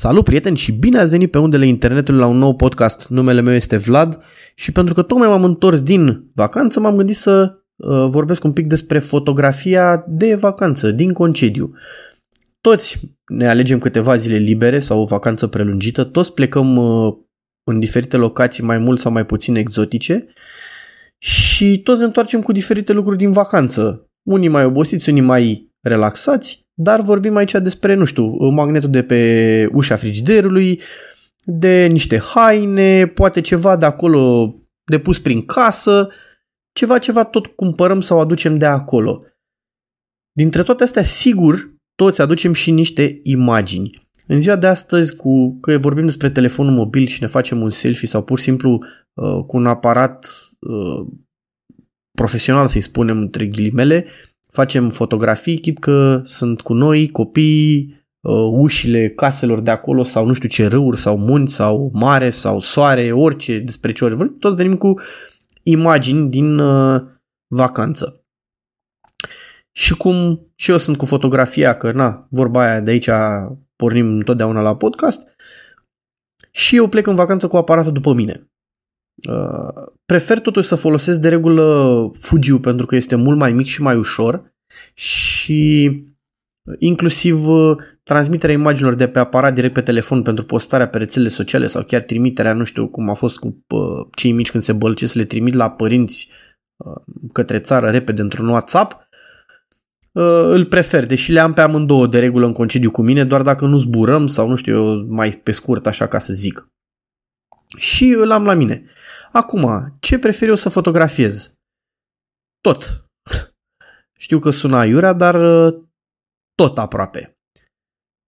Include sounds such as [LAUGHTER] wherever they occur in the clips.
Salut prieteni și bine ați venit pe undele internetului la un nou podcast. Numele meu este Vlad și pentru că tocmai m-am întors din vacanță m-am gândit să uh, vorbesc un pic despre fotografia de vacanță, din concediu. Toți ne alegem câteva zile libere sau o vacanță prelungită, toți plecăm uh, în diferite locații mai mult sau mai puțin exotice și toți ne întoarcem cu diferite lucruri din vacanță. Unii mai obosiți, unii mai relaxați, dar vorbim aici despre, nu știu, magnetul de pe ușa frigiderului, de niște haine, poate ceva de acolo de pus prin casă, ceva, ceva tot cumpărăm sau aducem de acolo. Dintre toate astea, sigur, toți aducem și niște imagini. În ziua de astăzi, cu că vorbim despre telefonul mobil și ne facem un selfie sau pur și simplu uh, cu un aparat uh, profesional, să-i spunem între ghilimele, facem fotografii, chit că sunt cu noi copii, uh, ușile caselor de acolo sau nu știu ce râuri sau munți sau mare sau soare, orice despre ce ori vorbim, toți venim cu imagini din uh, vacanță. Și cum și eu sunt cu fotografia, că na, vorba aia de aici pornim întotdeauna la podcast, și eu plec în vacanță cu aparatul după mine. Uh, prefer totuși să folosesc de regulă Fujiu pentru că este mult mai mic și mai ușor și inclusiv uh, transmiterea imaginilor de pe aparat direct pe telefon pentru postarea pe rețelele sociale sau chiar trimiterea, nu știu cum a fost cu uh, cei mici când se bălce să le trimit la părinți către țară repede într-un WhatsApp, îl prefer, deși le am pe amândouă de regulă în concediu cu mine, doar dacă nu zburăm sau nu știu eu, mai pe scurt așa ca să zic. Și îl am la mine. Acum, ce prefer eu să fotografiez? Tot. [LAUGHS] Știu că sună aiurea, dar uh, tot aproape.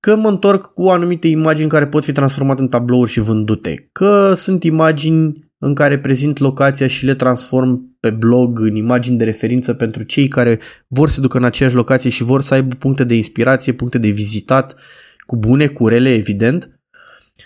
Că mă întorc cu anumite imagini care pot fi transformate în tablouri și vândute. Că sunt imagini în care prezint locația și le transform pe blog în imagini de referință pentru cei care vor să ducă în aceeași locație și vor să aibă puncte de inspirație, puncte de vizitat, cu bune, cu rele, evident.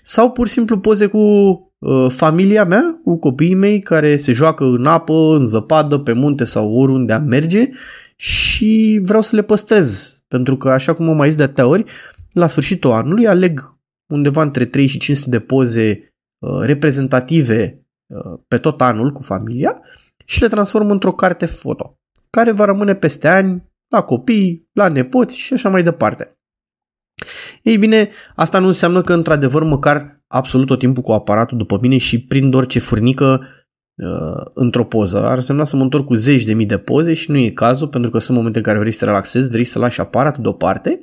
Sau pur și simplu poze cu Uh, familia mea, cu copiii mei care se joacă în apă, în zăpadă, pe munte sau oriunde am merge și vreau să le păstrez. Pentru că, așa cum am mai zis de atâtea ori, la sfârșitul anului aleg undeva între 3 și 500 de poze uh, reprezentative uh, pe tot anul cu familia și le transform într-o carte foto, care va rămâne peste ani la copii, la nepoți și așa mai departe. Ei bine, asta nu înseamnă că într-adevăr măcar absolut tot timpul cu aparatul după mine și prind orice furnică uh, într-o poză. Ar însemna să mă întorc cu zeci de mii de poze și nu e cazul pentru că sunt momente în care vrei să te relaxezi, vrei să lași aparatul deoparte,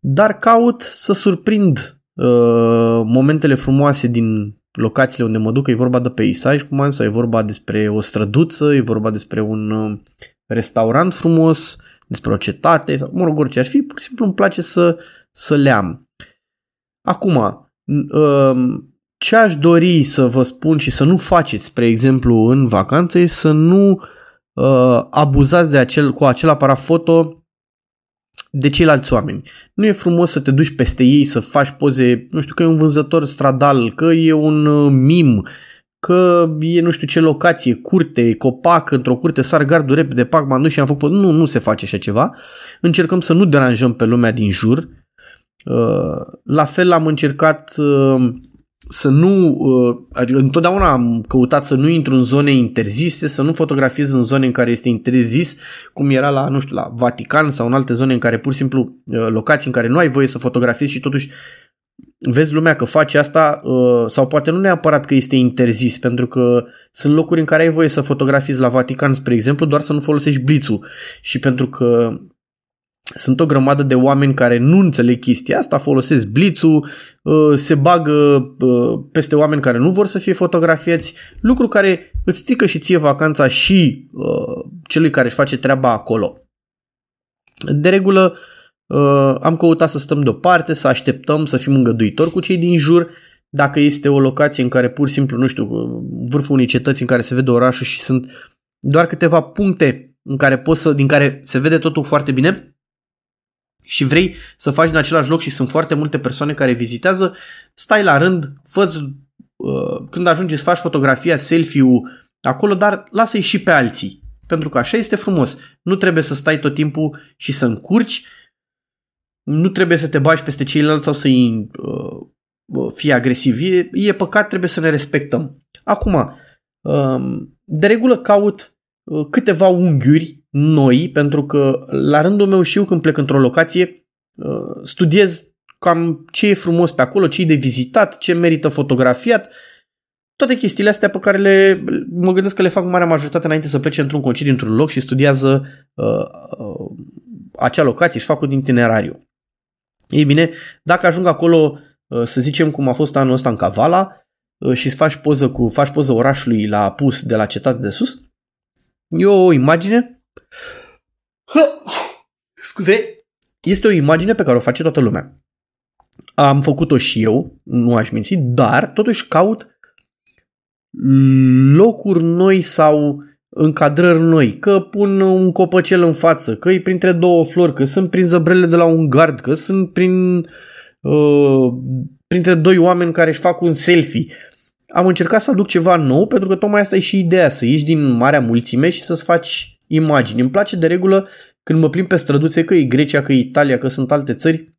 dar caut să surprind uh, momentele frumoase din locațiile unde mă duc, e vorba de peisaj, cum am sau e vorba despre o străduță, e vorba despre un uh, restaurant frumos, despre o cetate, sau mă rog, orice ar fi, pur și simplu îmi place să, să le am. Acum, um, ce aș dori să vă spun și să nu faceți, spre exemplu, în vacanță, e să nu uh, abuzați de acel, cu acel aparat foto de ceilalți oameni. Nu e frumos să te duci peste ei, să faci poze, nu știu, că e un vânzător stradal, că e un uh, mim, că e nu știu ce locație, curte, copac, într-o curte sar gardul repede, pac, m și am făcut, nu, nu se face așa ceva. Încercăm să nu deranjăm pe lumea din jur. Uh, la fel am încercat uh, să nu, uh, adică întotdeauna am căutat să nu intru în zone interzise, să nu fotografiez în zone în care este interzis, cum era la, nu știu, la Vatican sau în alte zone în care pur și simplu locații în care nu ai voie să fotografiezi și totuși vezi lumea că face asta uh, sau poate nu neapărat că este interzis, pentru că sunt locuri în care ai voie să fotografiezi la Vatican, spre exemplu, doar să nu folosești blițul. Și pentru că sunt o grămadă de oameni care nu înțeleg chestia asta, folosesc blițul, uh, se bagă uh, peste oameni care nu vor să fie fotografiați, lucru care îți strică și ție vacanța și celui care își face treaba acolo. De regulă, Uh, am căutat să stăm deoparte, să așteptăm, să fim îngăduitori cu cei din jur. Dacă este o locație în care pur și simplu, nu știu, vârful unei cetăți în care se vede orașul și sunt doar câteva puncte în care poți să, din care se vede totul foarte bine și vrei să faci în același loc și sunt foarte multe persoane care vizitează, stai la rând, fă uh, când ajungi să faci fotografia, selfie-ul acolo, dar lasă-i și pe alții. Pentru că așa este frumos. Nu trebuie să stai tot timpul și să încurci nu trebuie să te bagi peste ceilalți sau să-i uh, fii agresiv. E, e păcat, trebuie să ne respectăm. Acum, um, de regulă caut uh, câteva unghiuri noi, pentru că la rândul meu și eu când plec într-o locație, uh, studiez cam ce e frumos pe acolo, ce e de vizitat, ce merită fotografiat, toate chestiile astea pe care le, mă gândesc că le fac marea majoritate înainte să plece într-un concediu, într-un loc și studiază uh, uh, acea locație și fac un itinerariu. Ei bine, dacă ajung acolo, uh, să zicem cum a fost anul ăsta în Cavala uh, și îți faci poză, cu, faci poză orașului la apus de la cetate de sus, e o imagine Scuze, este o imagine pe care o face toată lumea. Am făcut-o și eu, nu aș minți, dar totuși caut locuri noi sau încadrări noi, că pun un copăcel în față, că e printre două flori, că sunt prin zăbrele de la un gard, că sunt prin, uh, printre doi oameni care își fac un selfie. Am încercat să aduc ceva nou pentru că tocmai asta e și ideea, să ieși din marea mulțime și să-ți faci imagini. Îmi place de regulă când mă plimb pe străduțe, că e Grecia, că e Italia, că sunt alte țări,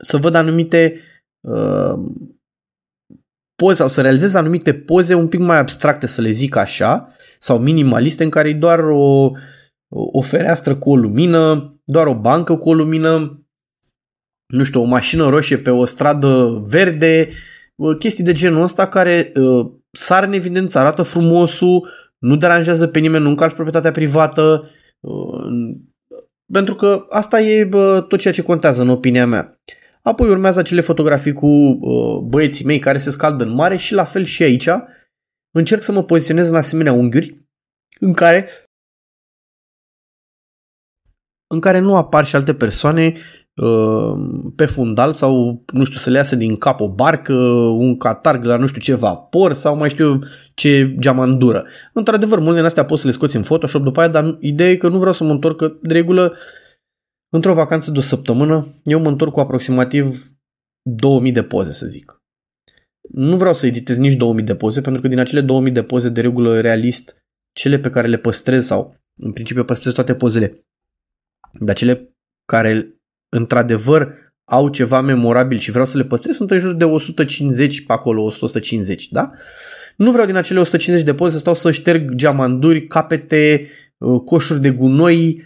să văd anumite uh, poze sau să realizez anumite poze un pic mai abstracte, să le zic așa, sau minimaliste, în care e doar o, o fereastră cu o lumină, doar o bancă cu o lumină, nu știu, o mașină roșie pe o stradă verde, chestii de genul ăsta care uh, sar în evidență, arată frumosul, nu deranjează pe nimeni, nu încalci proprietatea privată, uh, pentru că asta e uh, tot ceea ce contează în opinia mea. Apoi urmează acele fotografii cu uh, băieții mei care se scaldă în mare și la fel și aici încerc să mă poziționez în asemenea unghiuri în care în care nu apar și alte persoane uh, pe fundal sau, nu știu, să le iasă din cap o barcă, un catarg la nu știu ce vapor sau mai știu ce geamandură. Într-adevăr, multe din astea poți să le scoți în Photoshop după aia, dar ideea e că nu vreau să mă întorc, că de regulă Într-o vacanță de o săptămână, eu mă întorc cu aproximativ 2000 de poze, să zic. Nu vreau să editez nici 2000 de poze, pentru că din acele 2000 de poze, de regulă realist, cele pe care le păstrez sau, în principiu, păstrez toate pozele, dar cele care, într-adevăr, au ceva memorabil și vreau să le păstrez, sunt în jur de 150 pe acolo, 150, da? Nu vreau din acele 150 de poze să stau să șterg geamanduri, capete, uh, coșuri de gunoi,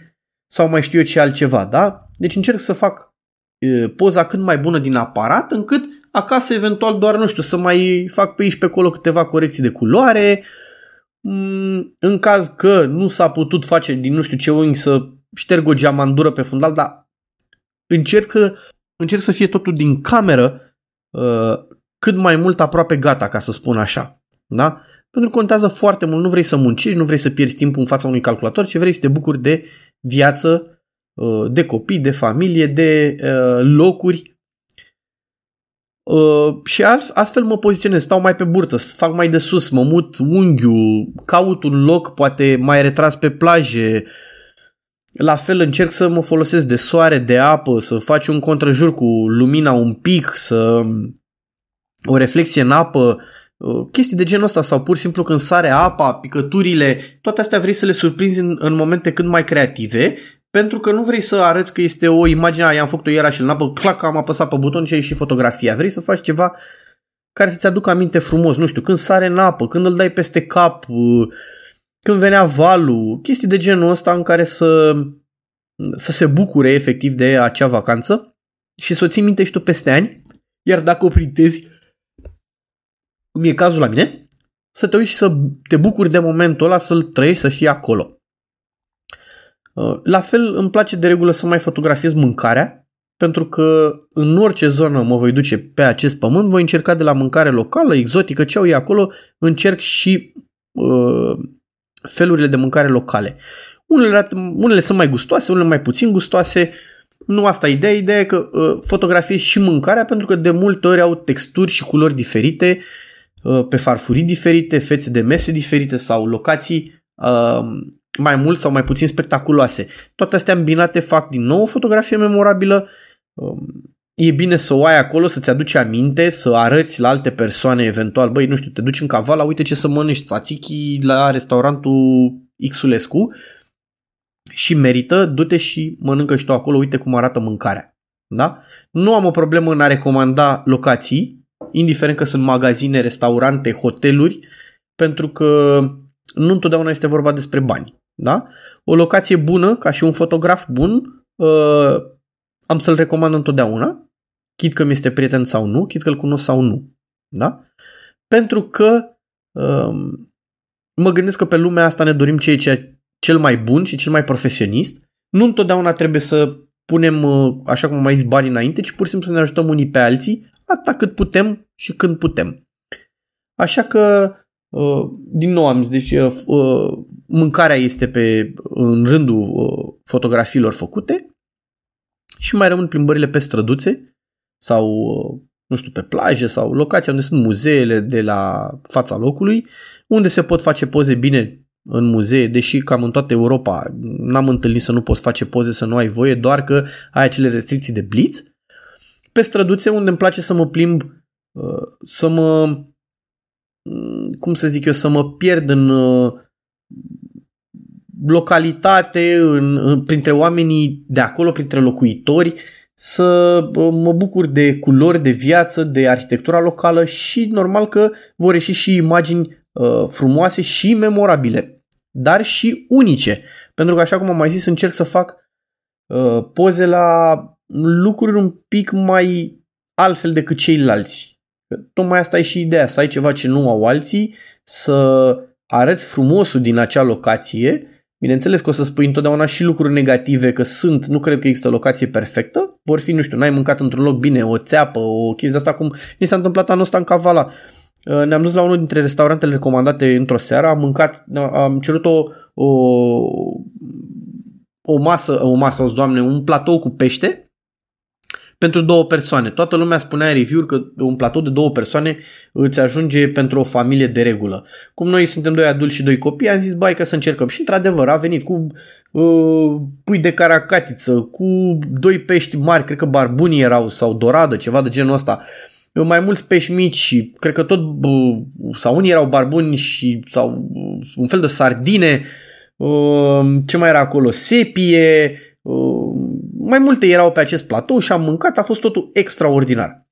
sau mai știu eu ce altceva, da? Deci încerc să fac e, poza cât mai bună din aparat, încât acasă eventual doar, nu știu, să mai fac pe aici pe acolo câteva corecții de culoare, mm, în caz că nu s-a putut face din nu știu ce unghi să șterg o geamandură pe fundal, dar încerc să, încerc să fie totul din cameră uh, cât mai mult aproape gata, ca să spun așa. Da? Pentru că contează foarte mult, nu vrei să muncești, nu vrei să pierzi timpul în fața unui calculator, ci vrei să te bucuri de viață, uh, de copii, de familie, de uh, locuri Uh, și astfel mă poziționez, stau mai pe burtă, fac mai de sus, mă mut unghiul, caut un loc poate mai retras pe plaje, la fel încerc să mă folosesc de soare, de apă, să faci un contrajur cu lumina un pic, să o reflexie în apă, Uh, chestii de genul ăsta sau pur și simplu când sare apa, picăturile, toate astea vrei să le surprinzi în, în momente cât mai creative pentru că nu vrei să arăți că este o imagine, i-am făcut-o ieri și în apă, clac, am apăsat pe buton și ai și fotografia. Vrei să faci ceva care să-ți aducă aminte frumos, nu știu, când sare în apă, când îl dai peste cap, uh, când venea valul, chestii de genul ăsta în care să, să se bucure efectiv de acea vacanță și să o ții minte și tu peste ani, iar dacă o printezi, cum e cazul la mine, să te uiți și să te bucuri de momentul ăla, să-l trăiești, să fii acolo. Uh, la fel îmi place de regulă să mai fotografiez mâncarea, pentru că în orice zonă mă voi duce pe acest pământ, voi încerca de la mâncare locală, exotică, ce au ei acolo, încerc și uh, felurile de mâncare locale. Unele, unele sunt mai gustoase, unele mai puțin gustoase, nu asta e ideea, ideea e că uh, fotografiez și mâncarea pentru că de multe ori au texturi și culori diferite Uh, pe farfurii diferite, fețe de mese diferite sau locații uh, mai mult sau mai puțin spectaculoase. Toate astea îmbinate fac din nou o fotografie memorabilă. Um, e bine să o ai acolo, să-ți aduci aminte, să arăți la alte persoane eventual, băi, nu știu, te duci în Cavala, uite ce să mănânci, tzatziki la restaurantul Xulescu și merită, du-te și mănâncă și tu acolo, uite cum arată mâncarea. Da? Nu am o problemă în a recomanda locații, indiferent că sunt magazine, restaurante, hoteluri, pentru că nu întotdeauna este vorba despre bani. Da? O locație bună, ca și un fotograf bun, uh, am să-l recomand întotdeauna, chit că mi este prieten sau nu, chit că îl cunosc sau nu. Da? Pentru că uh, mă gândesc că pe lumea asta ne dorim ceea ce cel mai bun și cel mai profesionist. Nu întotdeauna trebuie să punem, uh, așa cum am mai zis, bani înainte, ci pur și simplu să ne ajutăm unii pe alții, atâta cât putem și când putem. Așa că, uh, din nou am zis, deci uh, mâncarea este pe, în rândul fotografiilor făcute și mai rămân plimbările pe străduțe sau, nu știu, pe plaje sau locația unde sunt muzeele de la fața locului, unde se pot face poze bine în muzee, deși cam în toată Europa n-am întâlnit să nu poți face poze, să nu ai voie, doar că ai acele restricții de blitz. Pe străduțe unde îmi place să mă plimb, uh, să mă, mm, cum să zic eu, să mă pierd în uh, localitate, în, în, printre oamenii de acolo, printre locuitori, să uh, mă bucur de culori, de viață, de arhitectura locală și normal că vor ieși și imagini uh, frumoase și memorabile dar și unice. Pentru că, așa cum am mai zis, încerc să fac uh, poze la lucruri un pic mai altfel decât ceilalți. Tocmai asta e și ideea, să ai ceva ce nu au alții, să arăți frumosul din acea locație. Bineînțeles că o să spui întotdeauna și lucruri negative, că sunt, nu cred că există locație perfectă. Vor fi, nu știu, n-ai mâncat într-un loc bine, o țeapă, o chestie asta cum ni s-a întâmplat anul ăsta în Cavala. Uh, ne-am dus la unul dintre restaurantele recomandate într-o seară, am mâncat, am cerut o, o, o masă, o masă, doamne, un platou cu pește pentru două persoane. Toată lumea spunea în review că un platou de două persoane îți ajunge pentru o familie de regulă. Cum noi suntem doi adulți și doi copii, am zis, bai, că să încercăm. Și într-adevăr a venit cu uh, pui de caracatiță, cu doi pești mari, cred că barbuni erau sau doradă, ceva de genul ăsta. Uh, mai mulți pești mici și cred că tot, sau unii erau barbuni și, sau un fel de sardine, um, ce mai era acolo, sepie, um, mai multe erau pe acest platou și am mâncat, a fost totul extraordinar.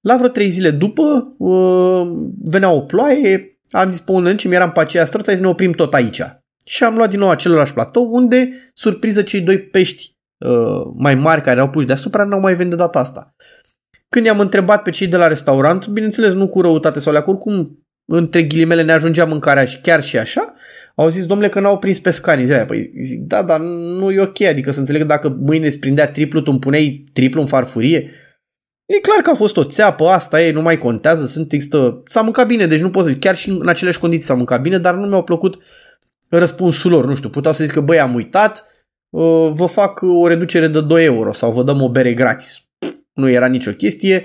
La vreo trei zile după um, venea o ploaie, am zis pe unul ce mi eram pe aceea străță, hai să ne oprim tot aici. Și am luat din nou același platou unde, surpriză, cei doi pești uh, mai mari care au puși deasupra n-au mai venit de data asta. Când i-am întrebat pe cei de la restaurant, bineînțeles nu cu răutate sau la oricum între ghilimele ne ajungea mâncarea și chiar și așa, au zis, domnule, că n-au prins pescanii. Zia, păi zic, da, dar nu e ok, adică să înțeleg dacă mâine îți prindea triplu, tu îmi puneai triplu în farfurie. E clar că a fost o țeapă, asta e, nu mai contează, sunt există... S-a mâncat bine, deci nu pot să zic, chiar și în aceleași condiții s-a mâncat bine, dar nu mi-au plăcut răspunsul lor, nu știu, puteau să zic că băi, am uitat, uh, vă fac o reducere de 2 euro sau vă dăm o bere gratis nu era nicio chestie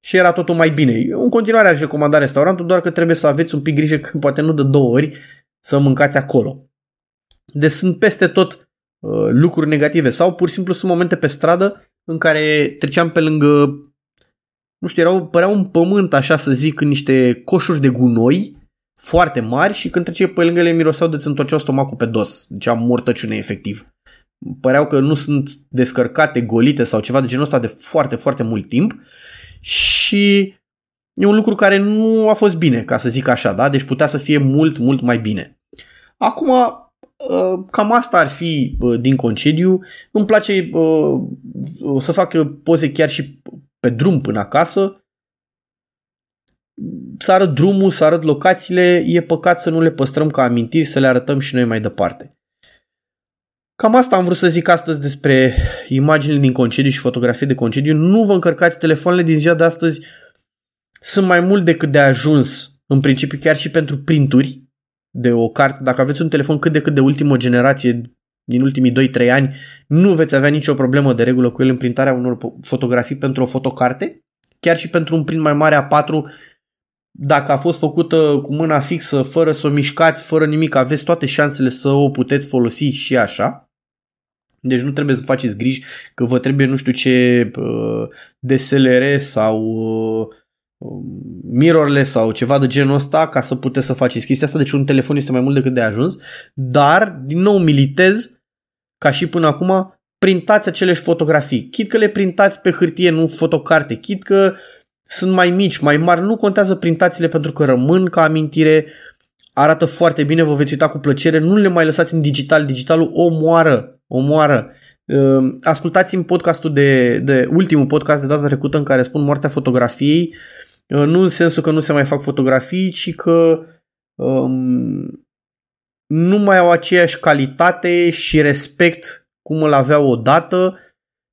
și era totul mai bine. în continuare aș recomanda restaurantul, doar că trebuie să aveți un pic grijă că poate nu de două ori să mâncați acolo. Deci sunt peste tot uh, lucruri negative sau pur și simplu sunt momente pe stradă în care treceam pe lângă nu știu, erau, părea un pământ, așa să zic, în niște coșuri de gunoi foarte mari și când trece pe lângă ele miroseau de ți întorceau stomacul pe dos. Deci am mortăciune efectiv păreau că nu sunt descărcate, golite sau ceva de genul ăsta de foarte, foarte mult timp și e un lucru care nu a fost bine, ca să zic așa, da? Deci putea să fie mult, mult mai bine. Acum, uh, cam asta ar fi uh, din concediu. Îmi place uh, să fac poze chiar și pe drum până acasă. Să arăt drumul, să arăt locațiile, e păcat să nu le păstrăm ca amintiri, să le arătăm și noi mai departe. Cam asta am vrut să zic astăzi despre imaginile din concediu și fotografii de concediu. Nu vă încărcați telefoanele din ziua de astăzi. Sunt mai mult decât de ajuns, în principiu chiar și pentru printuri de o carte. Dacă aveți un telefon cât de cât de ultimă generație, din ultimii 2-3 ani, nu veți avea nicio problemă de regulă cu el în printarea unor fotografii pentru o fotocarte. Chiar și pentru un print mai mare A4, dacă a fost făcută cu mâna fixă, fără să o mișcați, fără nimic, aveți toate șansele să o puteți folosi și așa. Deci nu trebuie să faceți griji că vă trebuie nu știu ce uh, DSLR sau uh, mirrorless sau ceva de genul ăsta ca să puteți să faceți chestia asta. Deci un telefon este mai mult decât de ajuns. Dar, din nou, militez ca și până acum printați aceleși fotografii. Chit că le printați pe hârtie, nu fotocarte. Chit că sunt mai mici, mai mari, nu contează printațiile pentru că rămân ca amintire, arată foarte bine, vă veți uita cu plăcere, nu le mai lăsați în digital, digitalul omoară, omoară. Ehm, ascultați-mi podcastul de, de ultimul podcast de data trecută în care spun moartea fotografiei, ehm, nu în sensul că nu se mai fac fotografii, ci că um, nu mai au aceeași calitate și respect cum îl aveau odată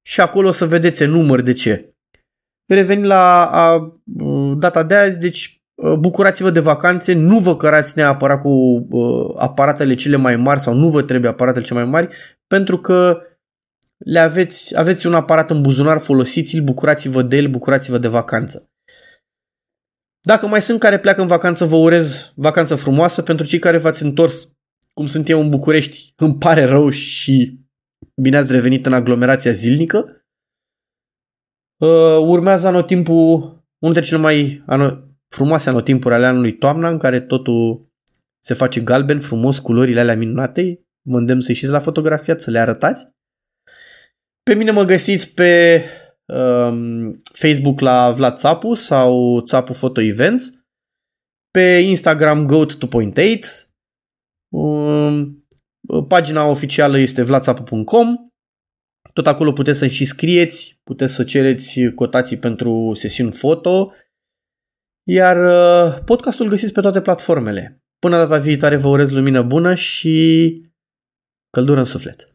și acolo o să vedeți număr de ce. Revenind la a, data de azi, deci bucurați-vă de vacanțe, nu vă cărați neapărat cu uh, aparatele cele mai mari sau nu vă trebuie aparatele cele mai mari, pentru că le aveți, aveți un aparat în buzunar, folosiți-l, bucurați-vă de el, bucurați-vă de vacanță. Dacă mai sunt care pleacă în vacanță, vă urez vacanță frumoasă. Pentru cei care v-ați întors, cum sunt eu în București, îmi pare rău și bine ați revenit în aglomerația zilnică. Uh, urmează anotimpul, unul dintre cele mai ano- frumoase anotimpuri ale anului toamna, în care totul se face galben, frumos, culorile alea minunate. Mă îndemn să ieșiți la fotografiat, să le arătați. Pe mine mă găsiți pe um, Facebook la Vlad Țapu sau Țapu Photo Events, pe Instagram Goat 2.8, um, pagina oficială este vladsapu.com, tot acolo puteți să și scrieți, puteți să cereți cotații pentru sesiuni foto, iar uh, podcastul găsiți pe toate platformele. Până data viitoare vă urez lumină bună și căldură în suflet.